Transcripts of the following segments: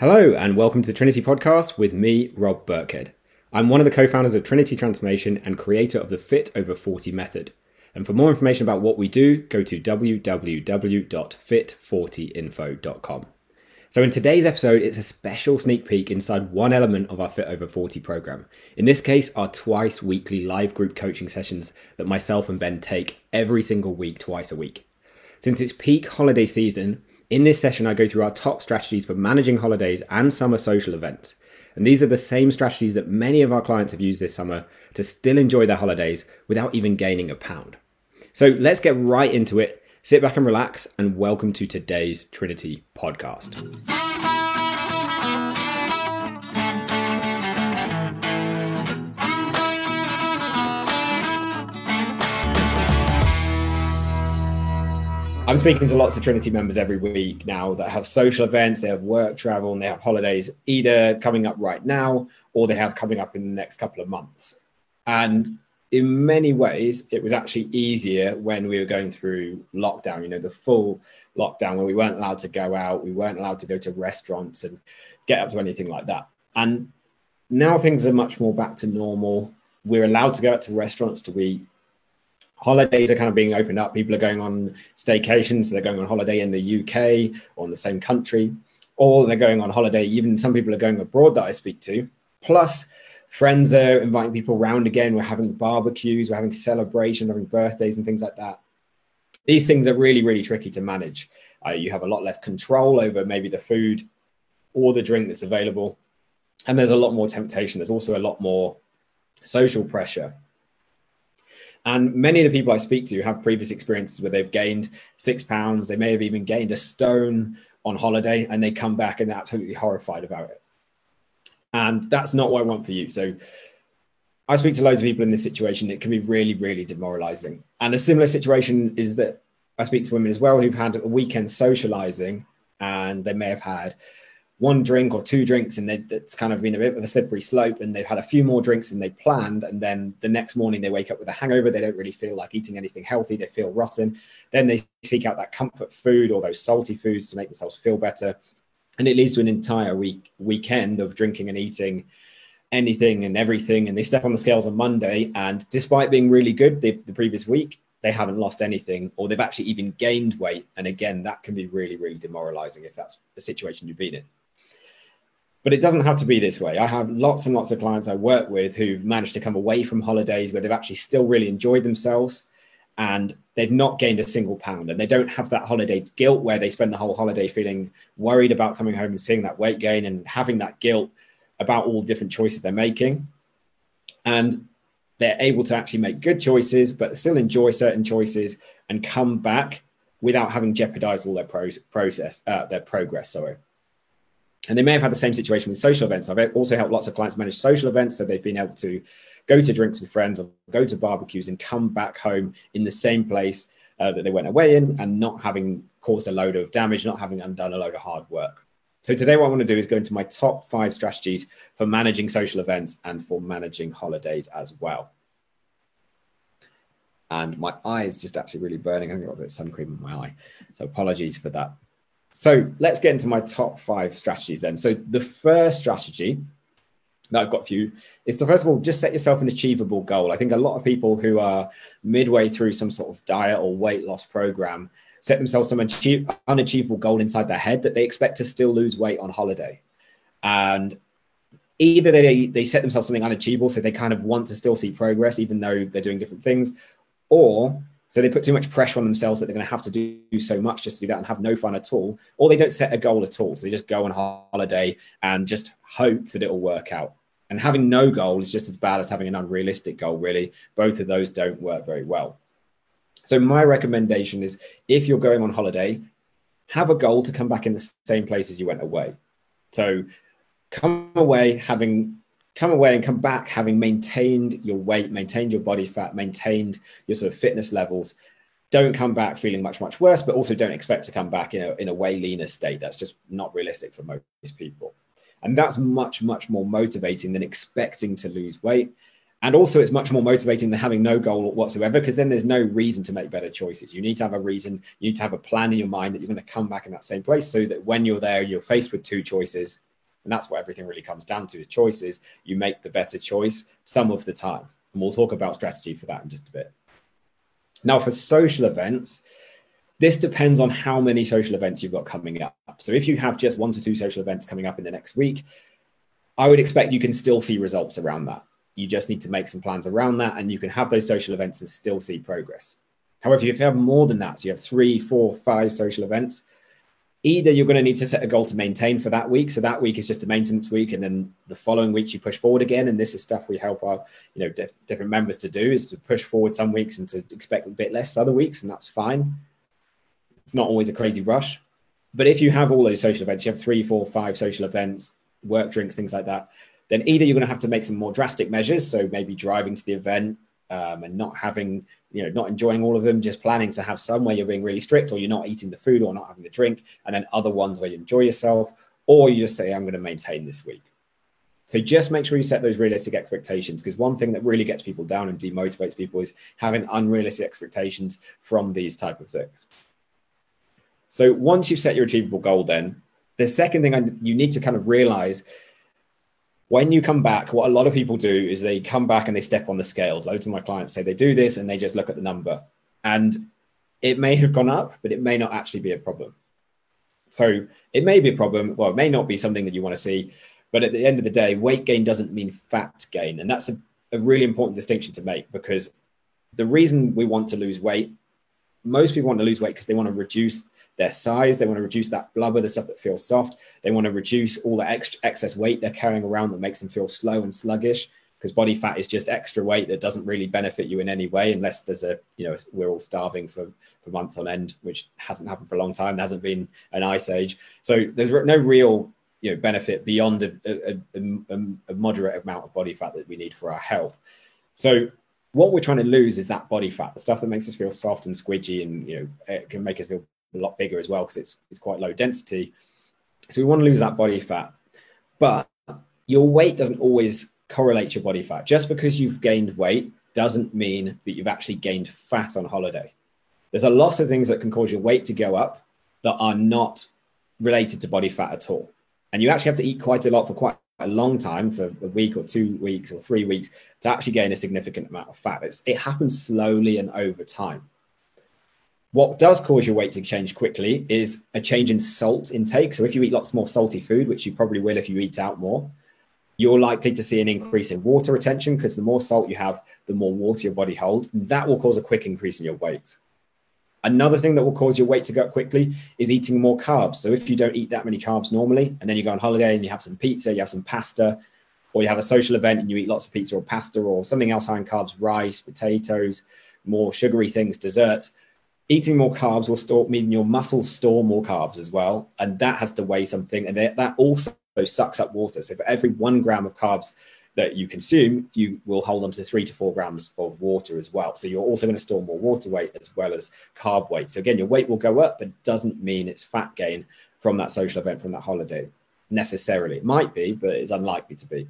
Hello, and welcome to the Trinity Podcast with me, Rob Burkhead. I'm one of the co founders of Trinity Transformation and creator of the Fit Over 40 method. And for more information about what we do, go to www.fit40info.com. So, in today's episode, it's a special sneak peek inside one element of our Fit Over 40 program. In this case, our twice weekly live group coaching sessions that myself and Ben take every single week, twice a week. Since it's peak holiday season, in this session, I go through our top strategies for managing holidays and summer social events. And these are the same strategies that many of our clients have used this summer to still enjoy their holidays without even gaining a pound. So let's get right into it. Sit back and relax, and welcome to today's Trinity podcast. I'm speaking to lots of Trinity members every week now that have social events, they have work travel, and they have holidays either coming up right now or they have coming up in the next couple of months. And in many ways, it was actually easier when we were going through lockdown, you know, the full lockdown where we weren't allowed to go out, we weren't allowed to go to restaurants and get up to anything like that. And now things are much more back to normal. We're allowed to go out to restaurants to eat holidays are kind of being opened up. People are going on staycations, so they're going on holiday in the UK or in the same country, or they're going on holiday. Even some people are going abroad that I speak to. Plus, friends are inviting people around again. We're having barbecues, we're having celebrations, having birthdays and things like that. These things are really, really tricky to manage. Uh, you have a lot less control over maybe the food or the drink that's available. And there's a lot more temptation. There's also a lot more social pressure and many of the people I speak to have previous experiences where they've gained six pounds, they may have even gained a stone on holiday, and they come back and they're absolutely horrified about it. And that's not what I want for you. So I speak to loads of people in this situation. It can be really, really demoralizing. And a similar situation is that I speak to women as well who've had a weekend socializing and they may have had one drink or two drinks and it's kind of been a bit of a slippery slope and they've had a few more drinks than they planned and then the next morning they wake up with a hangover. They don't really feel like eating anything healthy. They feel rotten. Then they seek out that comfort food or those salty foods to make themselves feel better. And it leads to an entire week weekend of drinking and eating anything and everything and they step on the scales on monday and despite being really good the, the previous week they haven't lost anything or they've actually even gained weight. And again that can be really really demoralizing if that's the situation you've been in but it doesn't have to be this way. I have lots and lots of clients I work with who've managed to come away from holidays where they've actually still really enjoyed themselves and they've not gained a single pound and they don't have that holiday guilt where they spend the whole holiday feeling worried about coming home and seeing that weight gain and having that guilt about all the different choices they're making. And they're able to actually make good choices, but still enjoy certain choices and come back without having jeopardized all their pro- process, uh, their progress. Sorry. And they may have had the same situation with social events. I've also helped lots of clients manage social events. So they've been able to go to drinks with friends or go to barbecues and come back home in the same place uh, that they went away in and not having caused a load of damage, not having undone a load of hard work. So today, what I want to do is go into my top five strategies for managing social events and for managing holidays as well. And my eye is just actually really burning. I think I've got a bit of sun cream in my eye. So apologies for that. So let's get into my top five strategies then. So the first strategy that I've got for you is to first of all just set yourself an achievable goal. I think a lot of people who are midway through some sort of diet or weight loss program set themselves some achieve, unachievable goal inside their head that they expect to still lose weight on holiday. And either they, they set themselves something unachievable, so they kind of want to still see progress, even though they're doing different things, or so they put too much pressure on themselves that they're going to have to do so much just to do that and have no fun at all, or they don't set a goal at all. So they just go on holiday and just hope that it'll work out. And having no goal is just as bad as having an unrealistic goal, really. Both of those don't work very well. So my recommendation is if you're going on holiday, have a goal to come back in the same place as you went away. So come away having come away and come back having maintained your weight, maintained your body fat, maintained your sort of fitness levels. Don't come back feeling much, much worse, but also don't expect to come back in a, in a way leaner state. That's just not realistic for most people. And that's much, much more motivating than expecting to lose weight. And also, it's much more motivating than having no goal whatsoever, because then there's no reason to make better choices. You need to have a reason, you need to have a plan in your mind that you're going to come back in that same place so that when you're there, you're faced with two choices And that's what everything really comes down to is choices. You make the better choice some of the time. And we'll talk about strategy for that in just a bit. Now, for social events, this depends on how many social events you've got coming up. So if you have just one to two social events coming up in the next week, I would expect you can still see results around that. You just need to make some plans around that and you can have those social events and still see progress. However, if you have more than that, so you have three, four, five social events, either you're going to need to set a goal to maintain for that week. So that week is just a maintenance week. And then the following weeks you push forward again. And this is stuff we help our, you know, diff- different members to do is to push forward some weeks and to expect a bit less other weeks. And that's fine. It's not always a crazy rush. But if you have all those social events, you have three, four, five social events, work drinks, things like that, then either you're going to have to make some more drastic measures. So maybe driving to the event um, and not having, you know, not enjoying all of them, just planning to have some where you're being really strict or you're not eating the food or not having the drink, and then other ones where you enjoy yourself, or you just say, I'm going to maintain this week. So just make sure you set those realistic expectations because one thing that really gets people down and demotivates people is having unrealistic expectations from these type of things. So once you've set your achievable goal, then the second thing you need to kind of realize when you come back, what a lot of people do is they come back and they step on the scales. Loads of my clients say they do this and they just look at the number. And it may have gone up, but it may not actually be a problem. So it may be a problem. Well, it may not be something that you want to see. But at the end of the day, weight gain doesn't mean fat gain. And that's a, a really important distinction to make because the reason we want to lose weight, most people want to lose weight because they want to reduce their size. They want to reduce that blubber, the stuff that feels soft. They want to reduce all the extra excess weight they're carrying around that makes them feel slow and sluggish. Because body fat is just extra weight that doesn't really benefit you in any way, unless there's a, you know, we're all starving for, for months on end, which hasn't happened for a long time. There hasn't been an ice age. So there's no real, you know, benefit beyond a, a, a, a moderate amount of body fat that we need for our health. So what we're trying to lose is that body fat, the stuff that makes us feel soft and squidgy and you know it can make us feel a lot bigger as well because it's it's quite low density. So we want to lose that body fat, but your weight doesn't always correlate your body fat. Just because you've gained weight doesn't mean that you've actually gained fat on holiday. There's a lot of things that can cause your weight to go up that are not related to body fat at all. And you actually have to eat quite a lot for quite a long time, for a week or two weeks or three weeks, to actually gain a significant amount of fat. It's, it happens slowly and over time. What does cause your weight to change quickly is a change in salt intake. So if you eat lots more salty food, which you probably will if you eat out more, you're likely to see an increase in water retention because the more salt you have, the more water your body holds. That will cause a quick increase in your weight. Another thing that will cause your weight to go up quickly is eating more carbs. So if you don't eat that many carbs normally, and then you go on holiday and you have some pizza, you have some pasta, or you have a social event and you eat lots of pizza or pasta or something else high in carbs, rice, potatoes, more sugary things, desserts, eating more carbs will store mean your muscles store more carbs as well and that has to weigh something and that also sucks up water. So for every one gram of carbs that you consume you will hold on to three to four grams of water as well. So you're also going to store more water weight as well as carb weight. So again your weight will go up but doesn't mean it's fat gain from that social event from that holiday necessarily. It might be but it's unlikely to be.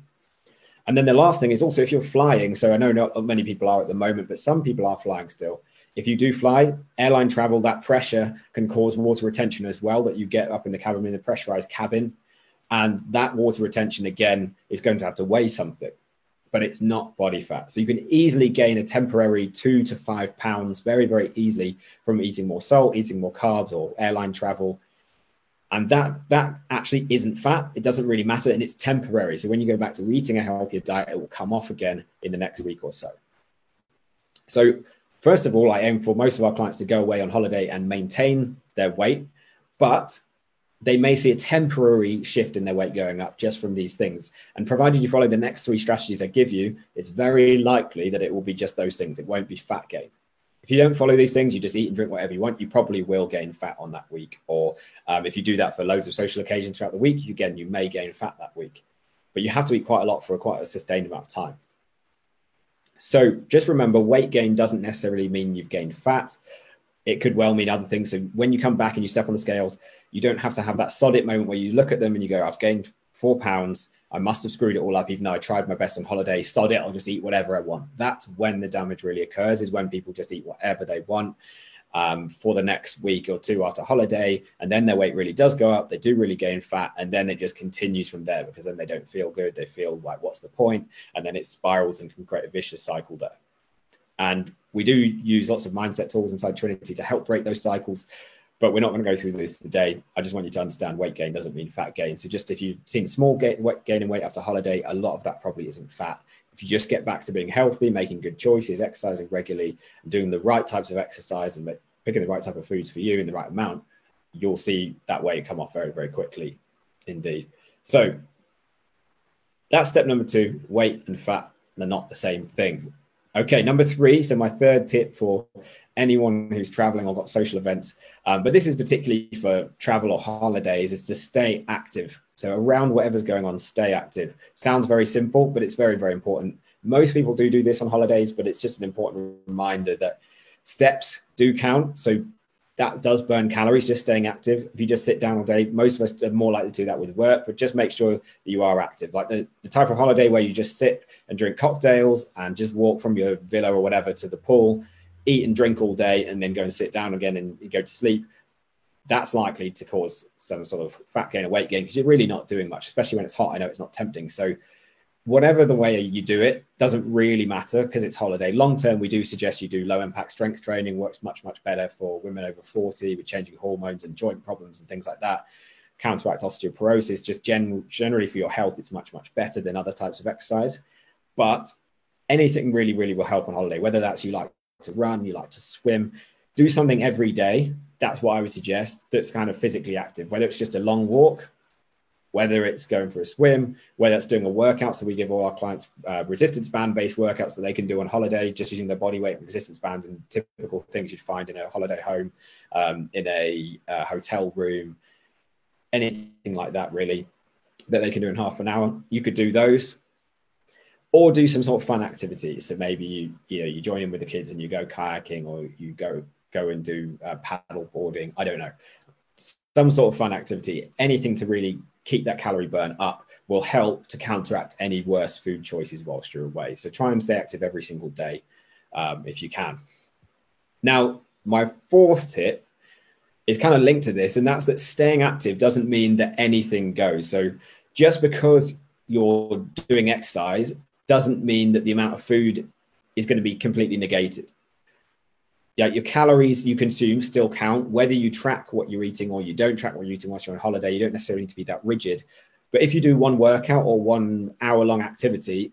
And then the last thing is also if you're flying so i know not many people are at the moment but some people are flying still if you do fly, airline travel, that pressure can cause water retention as well that you get up in the cabin in the pressurized cabin. And that water retention, again, is going to have to weigh something, but it's not body fat. So you can easily gain a temporary two to five pounds very, very easily from eating more salt, eating more carbs, or airline travel. And that that actually isn't fat. It doesn't really matter, and it's temporary. So when you go back to eating a healthier diet, it will come off again in the next week or so. So First of all, I aim for most of our clients to go away on holiday and maintain their weight, but they may see a temporary shift in their weight going up just from these things. And provided you follow the next three strategies I give you, it's very likely that it will be just those things. It won't be fat gain. If you don't follow these things, you just eat and drink whatever you want, you probably will gain fat on that week. Or um, if you do that for loads of social occasions throughout the week, again, you may gain fat that week. But you have to eat quite a lot for quite a sustained amount of time. So just remember, weight gain doesn't necessarily mean you've gained fat. It could well mean other things. So when you come back and you step on the scales, you don't have to have that solid moment where you look at them and you go, I've gained four pounds. I must have screwed it all up, even though I tried my best on holiday. Sod it, I'll just eat whatever I want. That's when the damage really occurs, is when people just eat whatever they want. Um, for the next week or two after holiday, and then their weight really does go up. They do really gain fat, and then it just continues from there because then they don't feel good. They feel like, what's the point? And then it spirals and can create a vicious cycle there. And we do use lots of mindset tools inside Trinity to help break those cycles, but we're not going to go through this today. I just want you to understand weight gain doesn't mean fat gain. So just if you've seen small gain, gain in weight after holiday, a lot of that probably isn't fat. If you just get back to being healthy, making good choices, exercising regularly, doing the right types of exercise and picking the right type of foods for you in the right amount, you'll see that weight come off very, very quickly indeed. So that's step number two weight and fat are not the same thing. Okay, number three. So, my third tip for anyone who's traveling or got social events, um, but this is particularly for travel or holidays, is to stay active. So, around whatever's going on, stay active. Sounds very simple, but it's very, very important. Most people do do this on holidays, but it's just an important reminder that steps do count. So, that does burn calories just staying active. If you just sit down all day, most of us are more likely to do that with work, but just make sure that you are active. Like the, the type of holiday where you just sit and drink cocktails and just walk from your villa or whatever to the pool, eat and drink all day, and then go and sit down again and go to sleep. That's likely to cause some sort of fat gain or weight gain because you're really not doing much, especially when it's hot. I know it's not tempting. So whatever the way you do it doesn't really matter because it's holiday. Long term, we do suggest you do low impact strength training, works much, much better for women over 40 with changing hormones and joint problems and things like that. Counteract osteoporosis, just gen- generally for your health, it's much, much better than other types of exercise. But anything really, really will help on holiday, whether that's you like to run, you like to swim, do something every day. That's what I would suggest that's kind of physically active, whether it's just a long walk whether it's going for a swim, whether it's doing a workout. So we give all our clients uh, resistance band based workouts that they can do on holiday, just using their body weight and resistance bands and typical things you'd find in a holiday home, um, in a uh, hotel room, anything like that, really, that they can do in half an hour. You could do those. Or do some sort of fun activity. So maybe you you know you join in with the kids and you go kayaking, or you go go and do uh, paddle boarding. I don't know, some sort of fun activity. Anything to really keep that calorie burn up will help to counteract any worse food choices whilst you're away. So try and stay active every single day um, if you can. Now, my fourth tip is kind of linked to this, and that's that staying active doesn't mean that anything goes. So just because you're doing exercise doesn't mean that the amount of food is going to be completely negated yeah, your calories you consume still count, whether you track what you're eating or you don't track what you're eating whilst you're on holiday. You don't necessarily need to be that rigid. But if you do one workout or one hour long activity,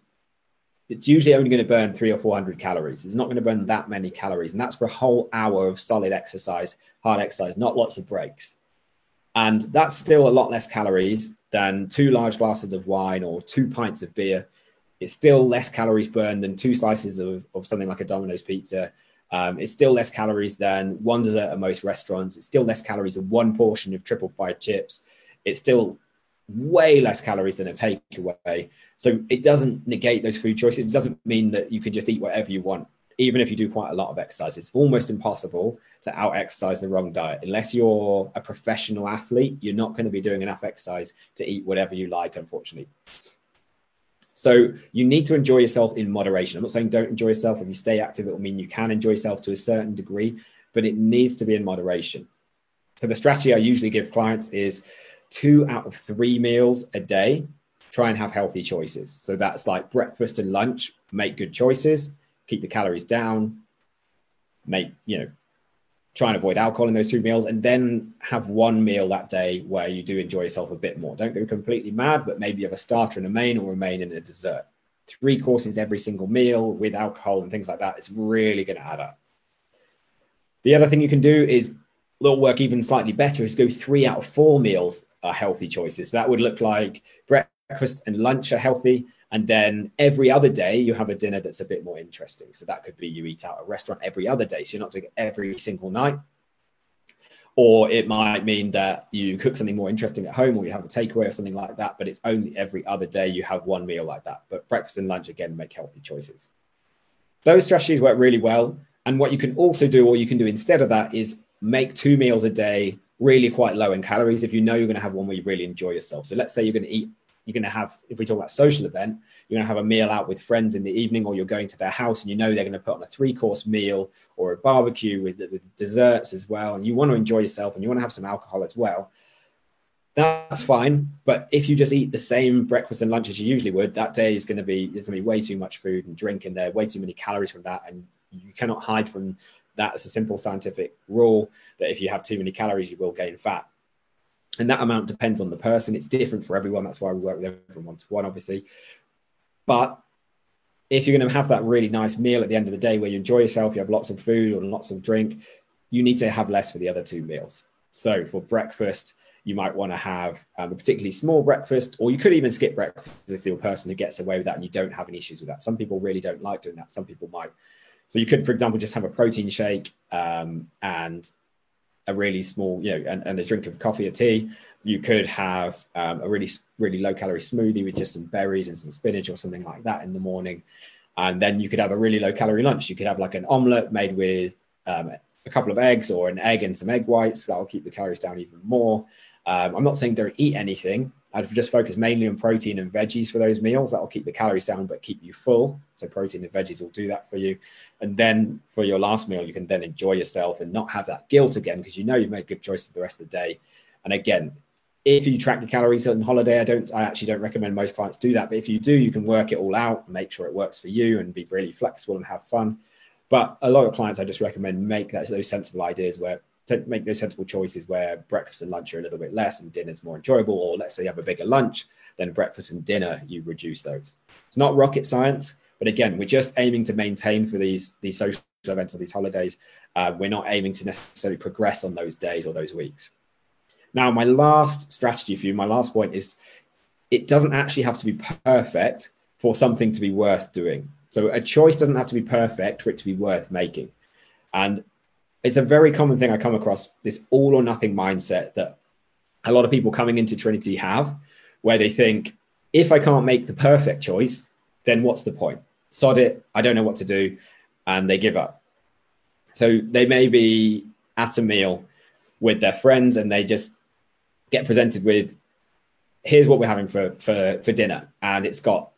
it's usually only going to burn three or 400 calories. It's not going to burn that many calories. And that's for a whole hour of solid exercise, hard exercise, not lots of breaks. And that's still a lot less calories than two large glasses of wine or two pints of beer. It's still less calories burned than two slices of, of something like a Domino's pizza um, it's still less calories than one dessert at most restaurants. It's still less calories than one portion of triple fried chips. It's still way less calories than a takeaway. So it doesn't negate those food choices. It doesn't mean that you can just eat whatever you want, even if you do quite a lot of exercise. It's almost impossible to out exercise the wrong diet. Unless you're a professional athlete, you're not going to be doing enough exercise to eat whatever you like, unfortunately. So you need to enjoy yourself in moderation. I'm not saying don't enjoy yourself. If you stay active, it will mean you can enjoy yourself to a certain degree, but it needs to be in moderation. So the strategy I usually give clients is two out of three meals a day. Try and have healthy choices. So that's like breakfast and lunch. Make good choices. Keep the calories down. Make you know try and avoid alcohol in those two meals and then have one meal that day where you do enjoy yourself a bit more. Don't go completely mad, but maybe you have a starter and a main or a main and a dessert. Three courses every single meal with alcohol and things like that. It's really going to add up. The other thing you can do is that'll work even slightly better is go three out of four meals are healthy choices. So that would look like breakfast and lunch are healthy, and then every other day, you have a dinner that's a bit more interesting. So that could be you eat out a restaurant every other day. So you're not doing it every single night. Or it might mean that you cook something more interesting at home or you have a takeaway or something like that, but it's only every other day you have one meal like that. But breakfast and lunch, again, make healthy choices. Those strategies work really well. And what you can also do, or you can do instead of that, is make two meals a day really quite low in calories if you know you're going to have one where you really enjoy yourself. So let's say you're going to eat you're going to have, if we talk about social event, you're going to have a meal out with friends in the evening, or you're going to their house and you know they're going to put on a three course meal or a barbecue with, with desserts as well. And you want to enjoy yourself and you want to have some alcohol as well. That's fine. But if you just eat the same breakfast and lunch as you usually would, that day is going to be, there's going to be way too much food and drink in there, way too many calories from that. And you cannot hide from that as a simple scientific rule that if you have too many calories, you will gain fat and that amount depends on the person. It's different for everyone. That's why we work with everyone one to one, obviously. But if you're going to have that really nice meal at the end of the day where you enjoy yourself, you have lots of food or lots of drink, you need to have less for the other two meals. So for breakfast, you might want to have um, a particularly small breakfast, or you could even skip breakfast if you're a person who gets away with that and you don't have any issues with that. Some people really don't like doing that. Some people might. So you could, for example, just have a protein shake um, and a really small, you know, and, and a drink of coffee or tea. You could have um, a really, really low calorie smoothie with just some berries and some spinach or something like that in the morning. And then you could have a really low calorie lunch. You could have like an omelette made with um, a couple of eggs or an egg and some egg whites. That'll keep the calories down even more. Um, I'm not saying don't eat anything. I'd just focus mainly on protein and veggies for those meals. That will keep the calories down, but keep you full. So protein and veggies will do that for you. And then for your last meal, you can then enjoy yourself and not have that guilt again because you know you've made good choices the rest of the day. And again, if you track your calories on holiday, I don't, I actually don't recommend most clients do that. But if you do, you can work it all out, make sure it works for you, and be really flexible and have fun. But a lot of clients, I just recommend make that those sensible ideas where to make those sensible choices where breakfast and lunch are a little bit less and dinner's more enjoyable. Or let's say you have a bigger lunch, then breakfast and dinner you reduce those. It's not rocket science. But again, we're just aiming to maintain for these these social events or these holidays. Uh, we're not aiming to necessarily progress on those days or those weeks. Now, my last strategy for you, my last point is it doesn't actually have to be perfect for something to be worth doing. So a choice doesn't have to be perfect for it to be worth making. And it's a very common thing I come across this all or nothing mindset that a lot of people coming into Trinity have, where they think, if I can't make the perfect choice, then what's the point? Sod it. I don't know what to do. And they give up. So they may be at a meal with their friends and they just get presented with here's what we're having for for for dinner and it's got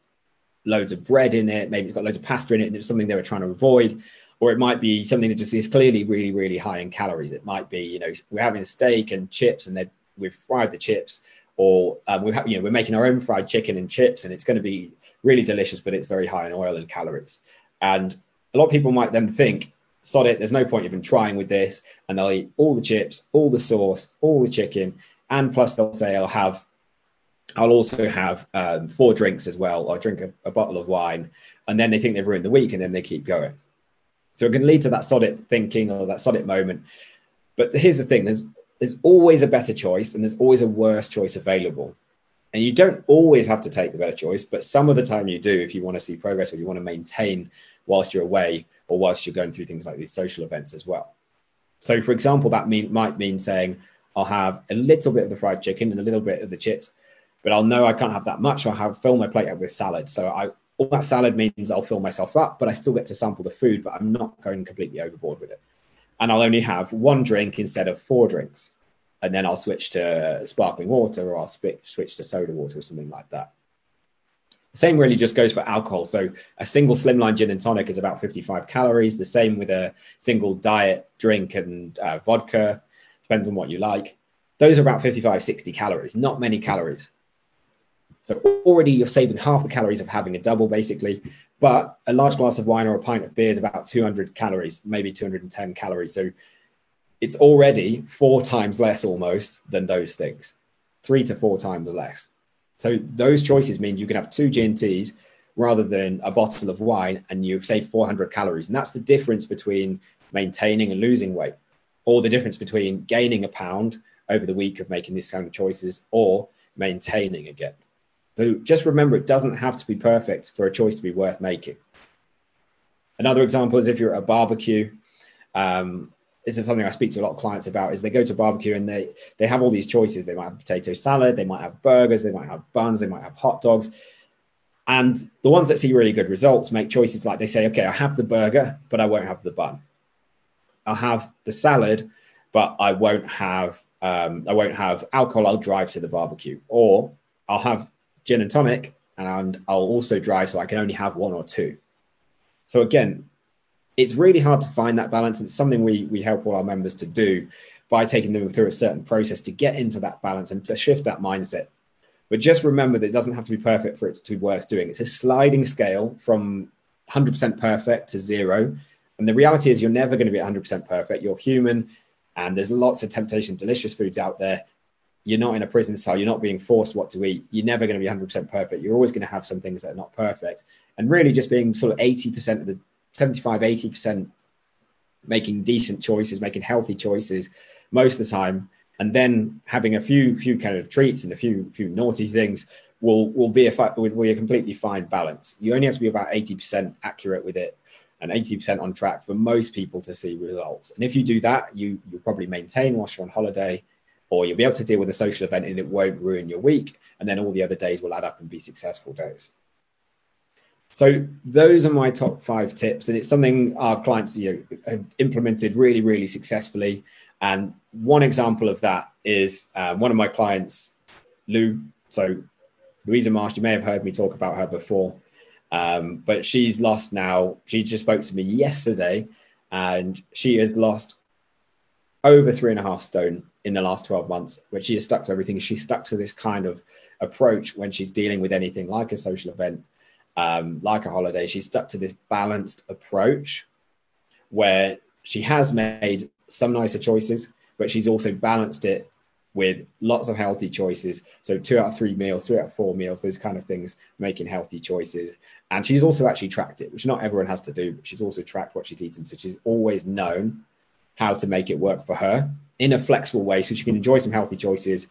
loads of bread in it maybe it's got loads of pasta in it and it's something they were trying to avoid or it might be something that just is clearly really really high in calories it might be you know we're having steak and chips and then we've fried the chips or um, we have you know we're making our own fried chicken and chips and it's going to be really delicious, but it's very high in oil and calories. And a lot of people might then think, sod it, there's no point even trying with this. And they'll eat all the chips, all the sauce, all the chicken. And plus, they'll say, I'll have, I'll also have um, four drinks as well, or drink a, a bottle of wine. And then they think they've ruined the week and then they keep going. So it can lead to that sod it thinking or that sod it moment. But here's the thing there's, there's always a better choice and there's always a worse choice available. And you don't always have to take the better choice, but some of the time you do if you want to see progress or you want to maintain whilst you're away or whilst you're going through things like these social events as well. So, for example, that mean, might mean saying, I'll have a little bit of the fried chicken and a little bit of the chips, but I'll know I can't have that much. I'll have fill my plate up with salad. So I all that salad means I'll fill myself up, but I still get to sample the food, but I'm not going completely overboard with it. And I'll only have one drink instead of four drinks and then I'll switch to sparkling water or I'll switch to soda water or something like that. Same really just goes for alcohol. So a single slimline gin and tonic is about 55 calories. The same with a single diet drink and uh, vodka, depends on what you like. Those are about 55, 60 calories, not many calories. So already you're saving half the calories of having a double, basically. But a large glass of wine or a pint of beer is about 200 calories, maybe 210 calories. So it's already four times less almost than those things, three to four times less. So those choices mean you can have two GNTs rather than a bottle of wine and you've saved 400 calories. And that's the difference between maintaining and losing weight, or the difference between gaining a pound over the week of making these kind of choices or maintaining again. So just remember, it doesn't have to be perfect for a choice to be worth making. Another example is if you're at a barbecue, um, this is something I speak to a lot of clients about is they go to barbecue and they they have all these choices. They might have potato salad, they might have burgers, they might have buns, they might have hot dogs. And the ones that see really good results make choices like they say, okay, I have the burger, but I won't have the bun. I'll have the salad, but I won't have um, I won't have alcohol. I'll drive to the barbecue, or I'll have gin and tonic, and I'll also drive so I can only have one or two. So again, it's really hard to find that balance. And it's something we we help all our members to do by taking them through a certain process to get into that balance and to shift that mindset. But just remember that it doesn't have to be perfect for it to be worth doing. It's a sliding scale from 100% perfect to zero. And the reality is, you're never going to be 100% perfect. You're human, and there's lots of temptation, delicious foods out there. You're not in a prison cell. You're not being forced what to eat. You're never going to be 100% perfect. You're always going to have some things that are not perfect. And really, just being sort of 80% of the 75, 80% making decent choices, making healthy choices most of the time, and then having a few few kind of treats and a few few naughty things will will be a be a completely fine balance. You only have to be about 80% accurate with it and 80% on track for most people to see results. And if you do that, you you'll probably maintain whilst you're on holiday, or you'll be able to deal with a social event and it won't ruin your week. And then all the other days will add up and be successful days. So those are my top five tips, and it's something our clients you know, have implemented really, really successfully. And one example of that is um, one of my clients, Lou. So Louisa Marsh, you may have heard me talk about her before, um, but she's lost now. She just spoke to me yesterday, and she has lost over three and a half stone in the last 12 months, but she has stuck to everything. She's stuck to this kind of approach when she's dealing with anything like a social event um, like a holiday, she's stuck to this balanced approach where she has made some nicer choices, but she's also balanced it with lots of healthy choices. So two out of three meals, three out of four meals, those kind of things, making healthy choices. And she's also actually tracked it, which not everyone has to do, but she's also tracked what she's eaten. So she's always known how to make it work for her in a flexible way so she can enjoy some healthy choices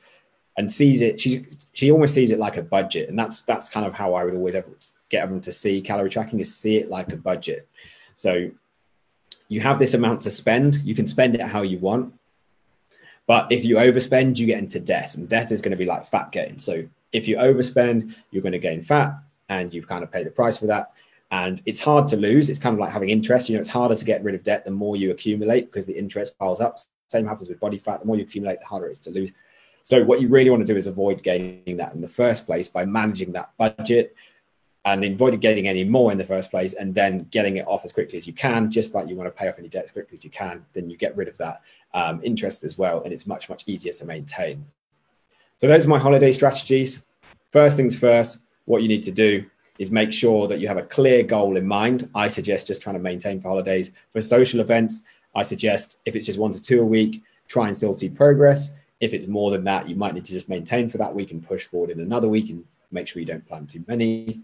and sees it. She she almost sees it like a budget, and that's that's kind of how I would always ever get everyone to see calorie tracking is see it like a budget. So you have this amount to spend. You can spend it how you want, but if you overspend, you get into debt, and debt is going to be like fat gain. So if you overspend, you're going to gain fat, and you've kind of pay the price for that. And it's hard to lose. It's kind of like having interest. You know, it's harder to get rid of debt the more you accumulate because the interest piles up. Same happens with body fat. The more you accumulate, the harder it is to lose. So what you really want to do is avoid gaining that in the first place by managing that budget and avoiding getting any more in the first place and then getting it off as quickly as you can, just like you want to pay off any debt as quickly as you can, then you get rid of that um, interest as well. And it's much, much easier to maintain. So those are my holiday strategies. First things first, what you need to do is make sure that you have a clear goal in mind. I suggest just trying to maintain for holidays. For social events, I suggest if it's just one to two a week, try and still see progress. If it's more than that, you might need to just maintain for that week and push forward in another week and make sure you don't plan too many.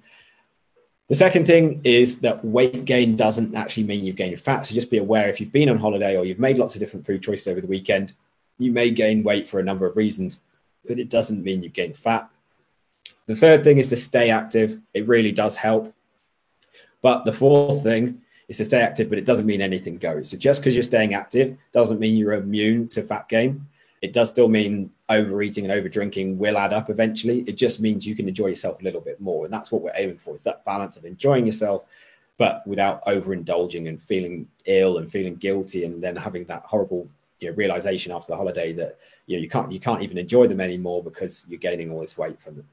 The second thing is that weight gain doesn't actually mean you've gained fat. So just be aware if you've been on holiday or you've made lots of different food choices over the weekend, you may gain weight for a number of reasons, but it doesn't mean you've gained fat. The third thing is to stay active. It really does help. But the fourth thing is to stay active, but it doesn't mean anything goes. So just because you're staying active doesn't mean you're immune to fat gain. It does still mean overeating and overdrinking will add up eventually. It just means you can enjoy yourself a little bit more. And that's what we're aiming for. It's that balance of enjoying yourself, but without overindulging and feeling ill and feeling guilty and then having that horrible you know, realization after the holiday that you know you can't you can't even enjoy them anymore because you're gaining all this weight from them.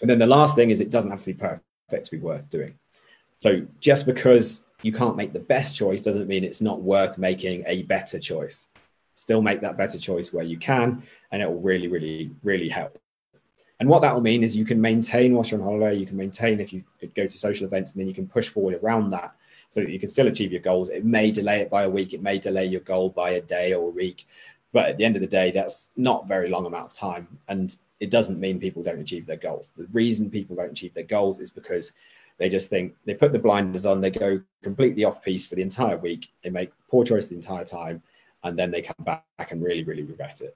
And then the last thing is it doesn't have to be perfect to be worth doing. So just because you can't make the best choice doesn't mean it's not worth making a better choice still make that better choice where you can, and it will really, really, really help. And what that will mean is you can maintain whilst you're on holiday, you can maintain if you go to social events, and then you can push forward around that so that you can still achieve your goals. It may delay it by a week, it may delay your goal by a day or a week, but at the end of the day, that's not very long amount of time. And it doesn't mean people don't achieve their goals. The reason people don't achieve their goals is because they just think they put the blinders on, they go completely off piece for the entire week, they make poor choices the entire time, and then they come back and really, really regret it.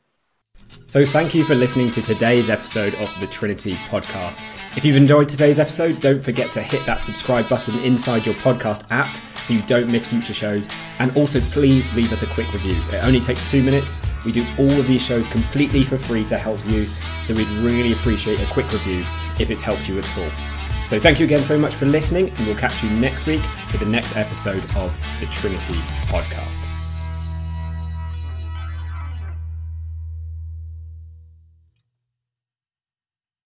So, thank you for listening to today's episode of the Trinity podcast. If you've enjoyed today's episode, don't forget to hit that subscribe button inside your podcast app so you don't miss future shows. And also, please leave us a quick review. It only takes two minutes. We do all of these shows completely for free to help you. So, we'd really appreciate a quick review if it's helped you at all. So, thank you again so much for listening, and we'll catch you next week for the next episode of the Trinity podcast.